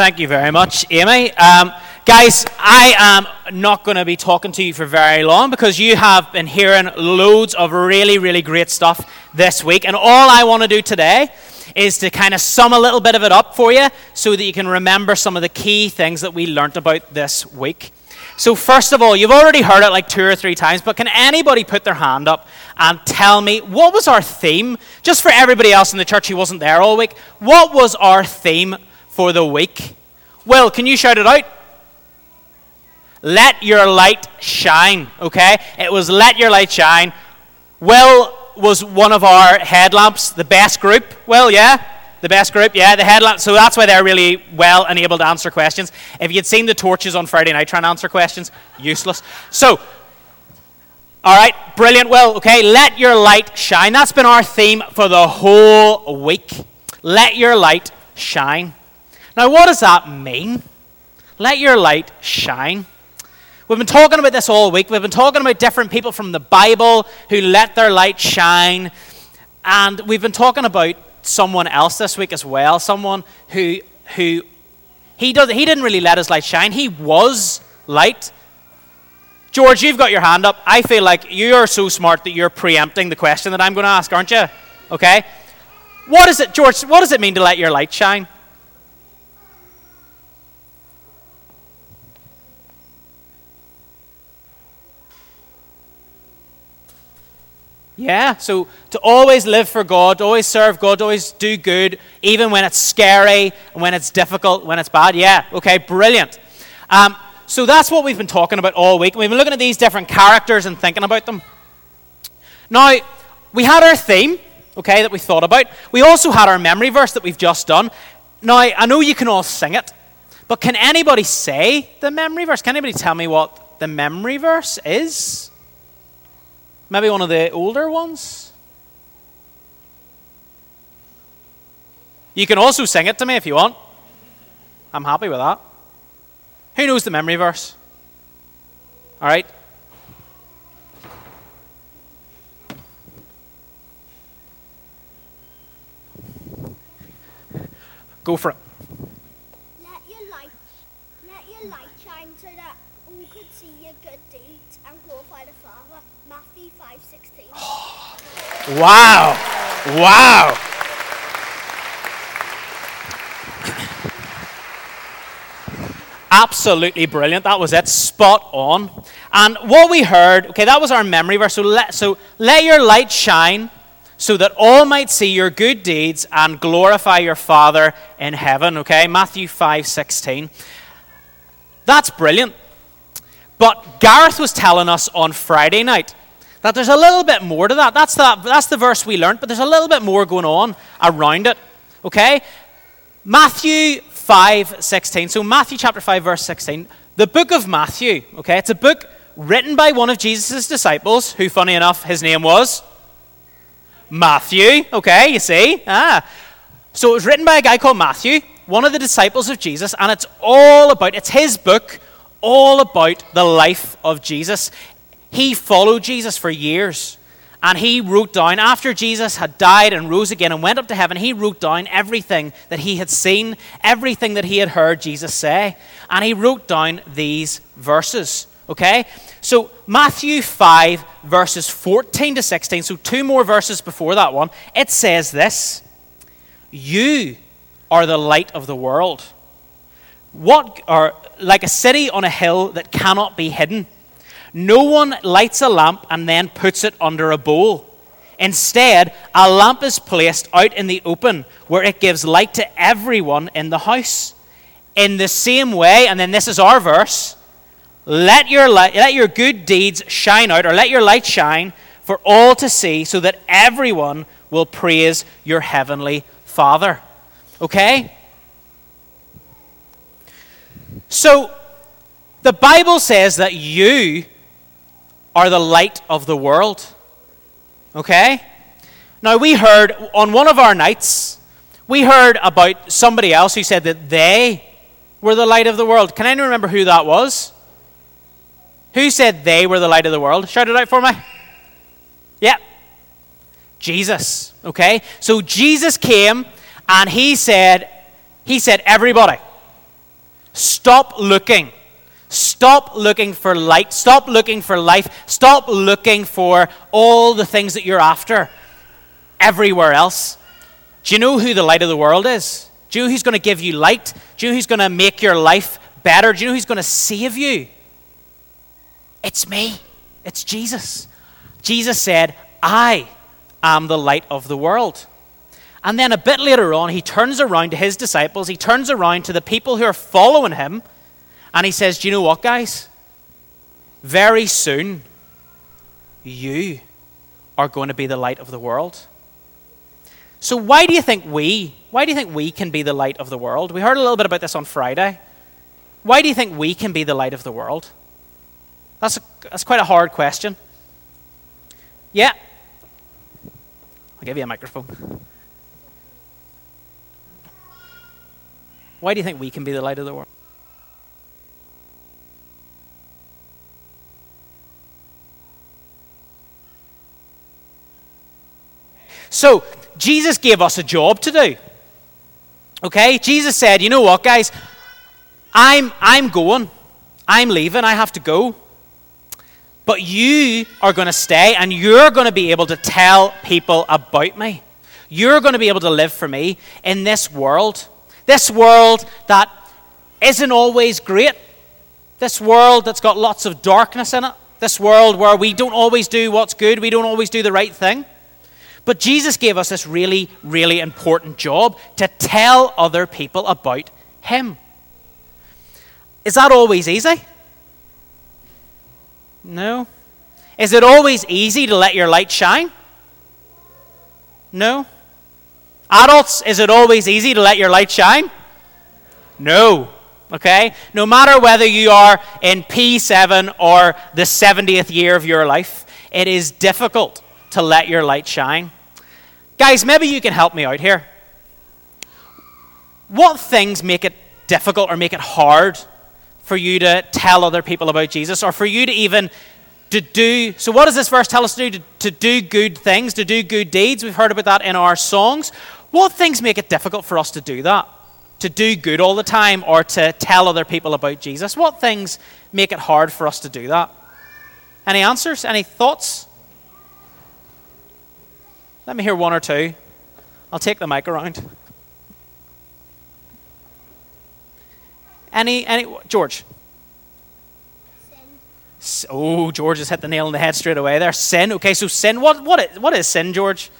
Thank you very much, Amy. Um, guys, I am not going to be talking to you for very long because you have been hearing loads of really, really great stuff this week. And all I want to do today is to kind of sum a little bit of it up for you so that you can remember some of the key things that we learnt about this week. So, first of all, you've already heard it like two or three times, but can anybody put their hand up and tell me what was our theme? Just for everybody else in the church who wasn't there all week, what was our theme for the week? Well, can you shout it out? Let your light shine, okay? It was let your light shine. Well was one of our headlamps, the best group. Well, yeah? The best group, yeah, the headlamp. So that's why they're really well and able to answer questions. If you'd seen the torches on Friday night trying to answer questions, useless. So, all right, brilliant. Well, okay, let your light shine. That's been our theme for the whole week. Let your light shine. Now, what does that mean? Let your light shine. We've been talking about this all week. We've been talking about different people from the Bible who let their light shine. And we've been talking about someone else this week as well. Someone who, who he, does, he didn't really let his light shine. He was light. George, you've got your hand up. I feel like you are so smart that you're preempting the question that I'm going to ask, aren't you? Okay? What is it, George, what does it mean to let your light shine? Yeah, so to always live for God, always serve God, always do good, even when it's scary, and when it's difficult, when it's bad. Yeah, okay, brilliant. Um, so that's what we've been talking about all week. We've been looking at these different characters and thinking about them. Now, we had our theme, okay, that we thought about. We also had our memory verse that we've just done. Now, I know you can all sing it, but can anybody say the memory verse? Can anybody tell me what the memory verse is? Maybe one of the older ones? You can also sing it to me if you want. I'm happy with that. Who knows the memory verse? All right. Go for it. Let your light, let your light shine so that all could see your good deeds and glorify the Father. Matthew five sixteen. Wow. Wow. Absolutely brilliant. That was it. Spot on. And what we heard, okay, that was our memory verse. So let, so let your light shine so that all might see your good deeds and glorify your Father in heaven. Okay, Matthew 5 16. That's brilliant. But Gareth was telling us on Friday night that there's a little bit more to that. That's the, that's the verse we learned, but there's a little bit more going on around it. Okay? Matthew 5 16. So, Matthew chapter 5, verse 16. The book of Matthew, okay, it's a book written by one of Jesus' disciples, who, funny enough, his name was Matthew. Okay, you see? Ah. So, it was written by a guy called Matthew, one of the disciples of Jesus, and it's all about, it's his book, all about the life of Jesus. He followed Jesus for years. And he wrote down, after Jesus had died and rose again and went up to heaven, he wrote down everything that he had seen, everything that he had heard Jesus say. And he wrote down these verses. Okay? So, Matthew 5, verses 14 to 16, so two more verses before that one, it says this You are the light of the world. What are like a city on a hill that cannot be hidden. No one lights a lamp and then puts it under a bowl. Instead, a lamp is placed out in the open where it gives light to everyone in the house. In the same way, and then this is our verse let your, light, let your good deeds shine out, or let your light shine for all to see, so that everyone will praise your heavenly Father. Okay? So, the Bible says that you are the light of the world. Okay? Now, we heard on one of our nights, we heard about somebody else who said that they were the light of the world. Can anyone remember who that was? Who said they were the light of the world? Shout it out for me. Yeah. Jesus. Okay? So Jesus came and he said, he said, everybody, Stop looking. Stop looking for light. Stop looking for life. Stop looking for all the things that you're after everywhere else. Do you know who the light of the world is? Do you know who's going to give you light? Do you know who's going to make your life better? Do you know who's going to save you? It's me. It's Jesus. Jesus said, I am the light of the world. And then a bit later on, he turns around to his disciples, he turns around to the people who are following him, and he says, Do you know what, guys? Very soon, you are going to be the light of the world. So why do you think we, why do you think we can be the light of the world? We heard a little bit about this on Friday. Why do you think we can be the light of the world? That's, a, that's quite a hard question. Yeah. I'll give you a microphone. Why do you think we can be the light of the world? So, Jesus gave us a job to do. Okay? Jesus said, you know what, guys? I'm, I'm going. I'm leaving. I have to go. But you are going to stay and you're going to be able to tell people about me. You're going to be able to live for me in this world. This world that isn't always great. This world that's got lots of darkness in it. This world where we don't always do what's good, we don't always do the right thing. But Jesus gave us this really, really important job to tell other people about Him. Is that always easy? No. Is it always easy to let your light shine? No. Adults, is it always easy to let your light shine? No. Okay? No matter whether you are in P7 or the 70th year of your life, it is difficult to let your light shine. Guys, maybe you can help me out here. What things make it difficult or make it hard for you to tell other people about Jesus or for you to even to do so what does this verse tell us to do to, to do good things to do good deeds we've heard about that in our songs what things make it difficult for us to do that? To do good all the time or to tell other people about Jesus? What things make it hard for us to do that? Any answers? Any thoughts? Let me hear one or two. I'll take the mic around. Any, any, George? Sin. Oh, George has hit the nail on the head straight away there. Sin. Okay, so sin. What, what, is, what is sin, George?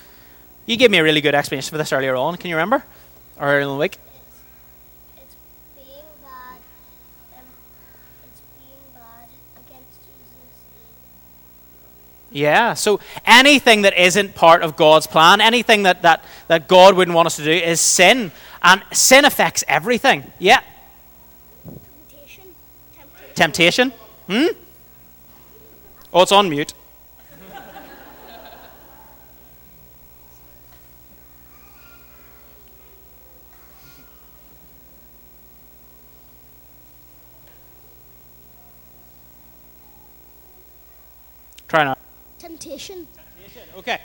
You gave me a really good explanation for this earlier on. Can you remember? Or earlier in the week? It's, it's being bad. Um, it's being bad against Jesus. Yeah. So anything that isn't part of God's plan, anything that, that, that God wouldn't want us to do, is sin. And sin affects everything. Yeah. Temptation. Temptation. Temptation. Hmm? Oh, it's on mute. Try not. Temptation. Temptation. Okay.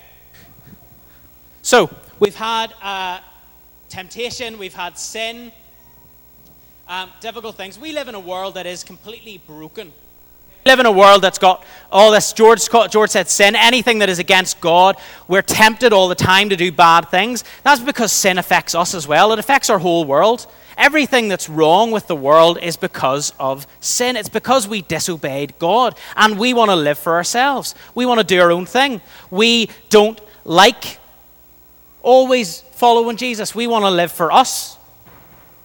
So we've had uh, temptation, we've had sin, um, difficult things. We live in a world that is completely broken. We live in a world that's got all this. George, George said sin, anything that is against God. We're tempted all the time to do bad things. That's because sin affects us as well. It affects our whole world. Everything that's wrong with the world is because of sin. It's because we disobeyed God and we want to live for ourselves. We want to do our own thing. We don't like always following Jesus. We want to live for us.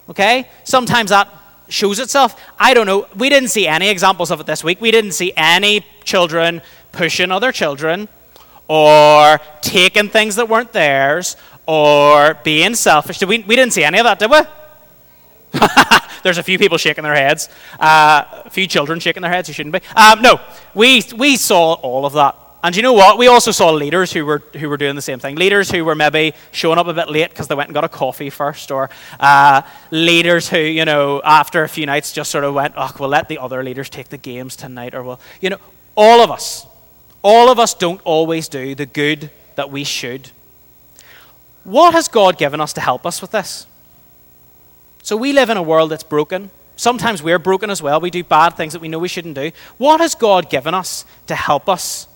Okay? Sometimes that shows itself. I don't know. We didn't see any examples of it this week. We didn't see any children pushing other children or taking things that weren't theirs or being selfish. Did we, we didn't see any of that, did we? There's a few people shaking their heads, uh, a few children shaking their heads who shouldn't be. Um, no, we, we saw all of that. And you know what? We also saw leaders who were, who were doing the same thing. Leaders who were maybe showing up a bit late because they went and got a coffee first, or uh, leaders who, you know, after a few nights just sort of went, oh, we'll let the other leaders take the games tonight, or we'll, you know, all of us, all of us don't always do the good that we should. What has God given us to help us with this? So we live in a world that's broken. Sometimes we're broken as well. We do bad things that we know we shouldn't do. What has God given us to help us?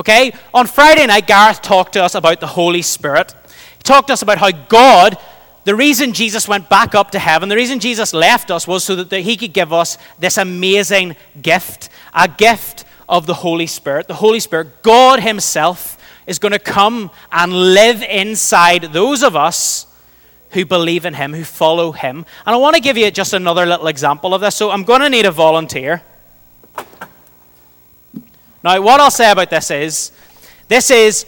Okay? On Friday night, Gareth talked to us about the Holy Spirit. He talked to us about how God, the reason Jesus went back up to heaven, the reason Jesus left us was so that he could give us this amazing gift a gift of the Holy Spirit. The Holy Spirit, God Himself, is going to come and live inside those of us who believe in Him, who follow Him. And I want to give you just another little example of this. So I'm going to need a volunteer. Now, what I'll say about this is this is,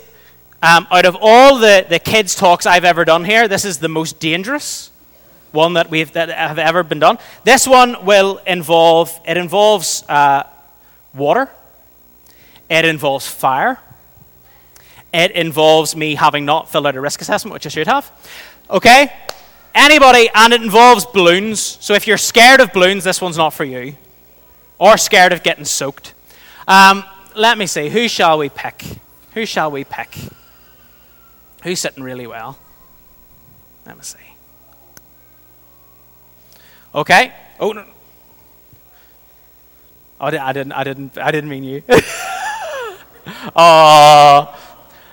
um, out of all the, the kids' talks I've ever done here, this is the most dangerous one that we've that have ever been done. This one will involve it involves uh, water. It involves fire. It involves me having not filled out a risk assessment, which I should have. Okay? Anybody, and it involves balloons. So if you're scared of balloons, this one's not for you. Or scared of getting soaked. Um, let me see. Who shall we pick? Who shall we pick? Who's sitting really well? Let me see. Okay. Oh no. I didn't. I didn't. I didn't mean you. Oh,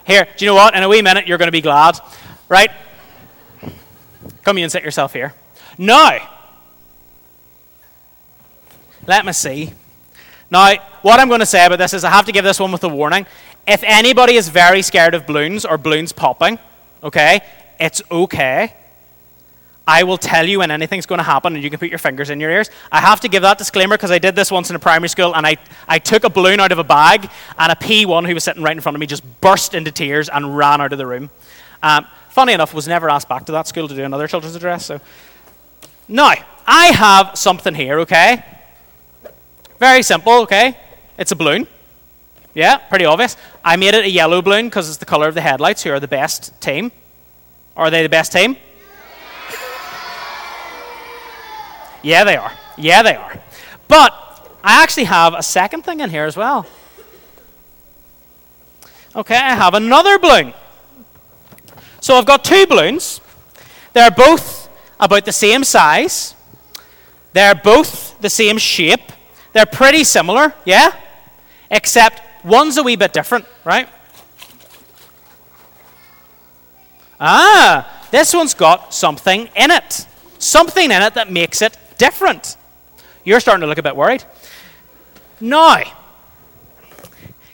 here. Do you know what? In a wee minute, you're going to be glad, right? Come here and sit yourself here. Now, let me see. Now, what I'm going to say about this is I have to give this one with a warning. If anybody is very scared of balloons or balloons popping, okay, it's okay. I will tell you when anything's going to happen and you can put your fingers in your ears. I have to give that disclaimer because I did this once in a primary school and I, I took a balloon out of a bag and a P1 who was sitting right in front of me just burst into tears and ran out of the room. Um, funny enough, was never asked back to that school to do another children's address. So Now, I have something here, okay? Very simple, okay? It's a balloon. Yeah, pretty obvious. I made it a yellow balloon because it's the color of the headlights. Who are the best team? Are they the best team? Yeah, they are. Yeah, they are. But I actually have a second thing in here as well. Okay, I have another balloon. So I've got two balloons. They're both about the same size. They're both the same shape. They're pretty similar, yeah? Except one's a wee bit different, right? Ah, this one's got something in it. Something in it that makes it different. You're starting to look a bit worried. Now,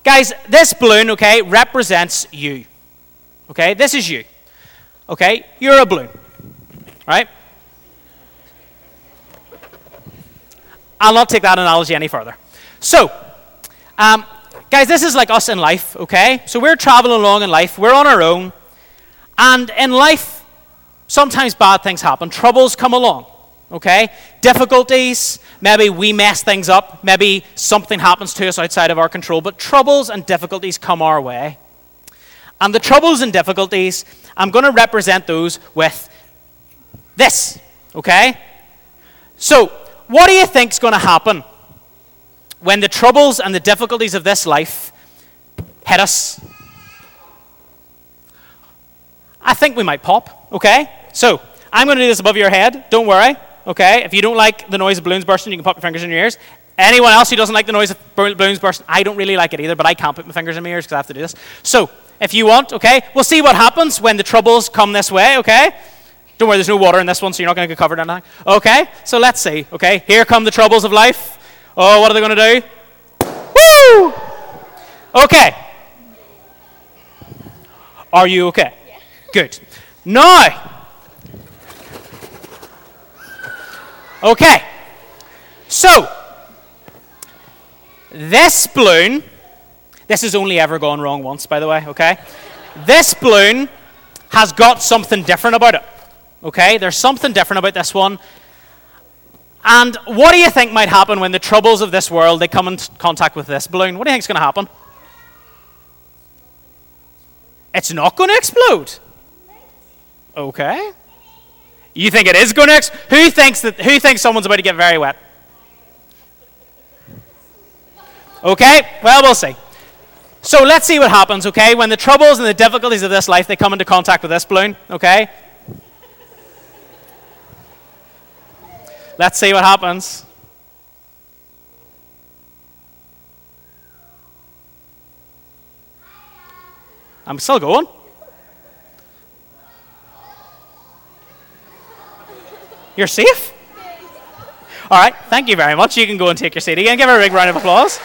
guys, this balloon, okay, represents you. Okay, this is you. Okay, you're a balloon, right? I'll not take that analogy any further. So, um, guys, this is like us in life, okay? So we're traveling along in life, we're on our own, and in life, sometimes bad things happen, troubles come along okay? Difficulties, maybe we mess things up, maybe something happens to us outside of our control, but troubles and difficulties come our way. And the troubles and difficulties, I'm going to represent those with this, okay? So, what do you think is going to happen when the troubles and the difficulties of this life hit us? I think we might pop, okay? So, I'm going to do this above your head. Don't worry. Okay? If you don't like the noise of balloons bursting, you can pop your fingers in your ears. Anyone else who doesn't like the noise of balloons bursting, I don't really like it either, but I can't put my fingers in my ears because I have to do this. So, if you want, okay, we'll see what happens when the troubles come this way, okay? Don't worry, there's no water in this one, so you're not going to get covered in anything. Okay? So let's see, okay? Here come the troubles of life. Oh, what are they going to do? Woo! Okay. Are you okay? Yeah. Good. Now, Okay. So, this balloon, this has only ever gone wrong once, by the way, okay? This balloon has got something different about it. Okay? There's something different about this one. And what do you think might happen when the troubles of this world they come in contact with this balloon? What do you think is going to happen? It's not going to explode. Okay. You think it is going to? Explode? Who thinks that? Who thinks someone's about to get very wet? Okay. Well, we'll see. So let's see what happens, okay? When the troubles and the difficulties of this life they come into contact with this balloon, okay? Let's see what happens. I'm still going. You're safe? All right, thank you very much. You can go and take your seat again. Give her a big round of applause.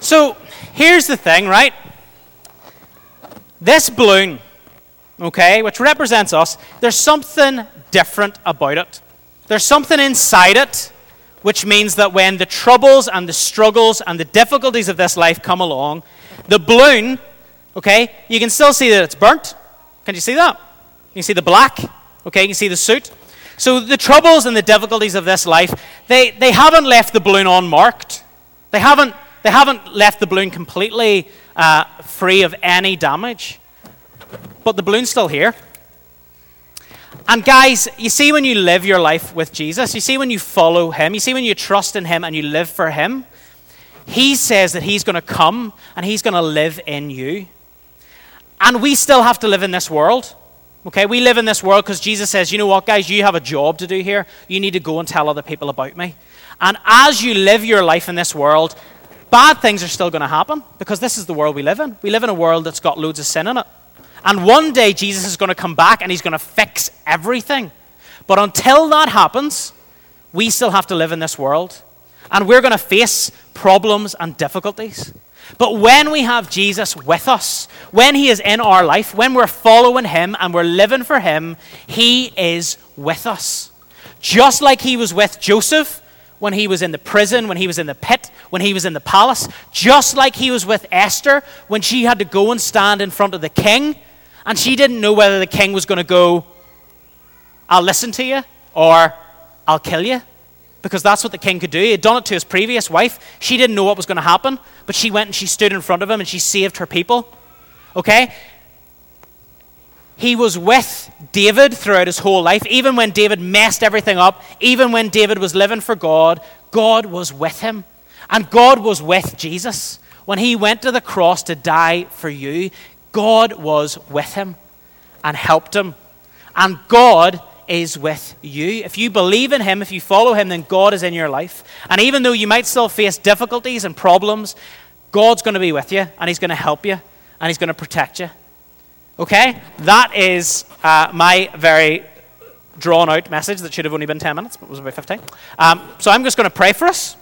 So here's the thing, right? This balloon, okay, which represents us, there's something different about it. There's something inside it, which means that when the troubles and the struggles and the difficulties of this life come along, the balloon, okay, you can still see that it's burnt. Can you see that? You can see the black, okay, you can see the suit. So the troubles and the difficulties of this life, they, they haven't left the balloon unmarked. They haven't they haven't left the balloon completely uh, free of any damage, but the balloon's still here. And guys, you see when you live your life with Jesus, you see when you follow Him, you see when you trust in Him and you live for Him, He says that He's going to come and He's going to live in you. And we still have to live in this world. Okay, we live in this world because Jesus says, you know what, guys, you have a job to do here. You need to go and tell other people about me. And as you live your life in this world, bad things are still going to happen because this is the world we live in. We live in a world that's got loads of sin in it. And one day Jesus is going to come back and he's going to fix everything. But until that happens, we still have to live in this world. And we're going to face problems and difficulties. But when we have Jesus with us, when he is in our life, when we're following him and we're living for him, he is with us. Just like he was with Joseph when he was in the prison, when he was in the pit, when he was in the palace, just like he was with Esther when she had to go and stand in front of the king, and she didn't know whether the king was going to go, I'll listen to you, or I'll kill you. Because that's what the king could do. He had done it to his previous wife. She didn't know what was going to happen, but she went and she stood in front of him and she saved her people. Okay? He was with David throughout his whole life. Even when David messed everything up, even when David was living for God, God was with him. And God was with Jesus. When he went to the cross to die for you, God was with him and helped him. And God is with you. If you believe in him, if you follow him, then God is in your life. And even though you might still face difficulties and problems, God's going to be with you and he's going to help you and he's going to protect you. Okay? That is uh, my very drawn out message that should have only been 10 minutes, but it was about 15. Um, so I'm just going to pray for us.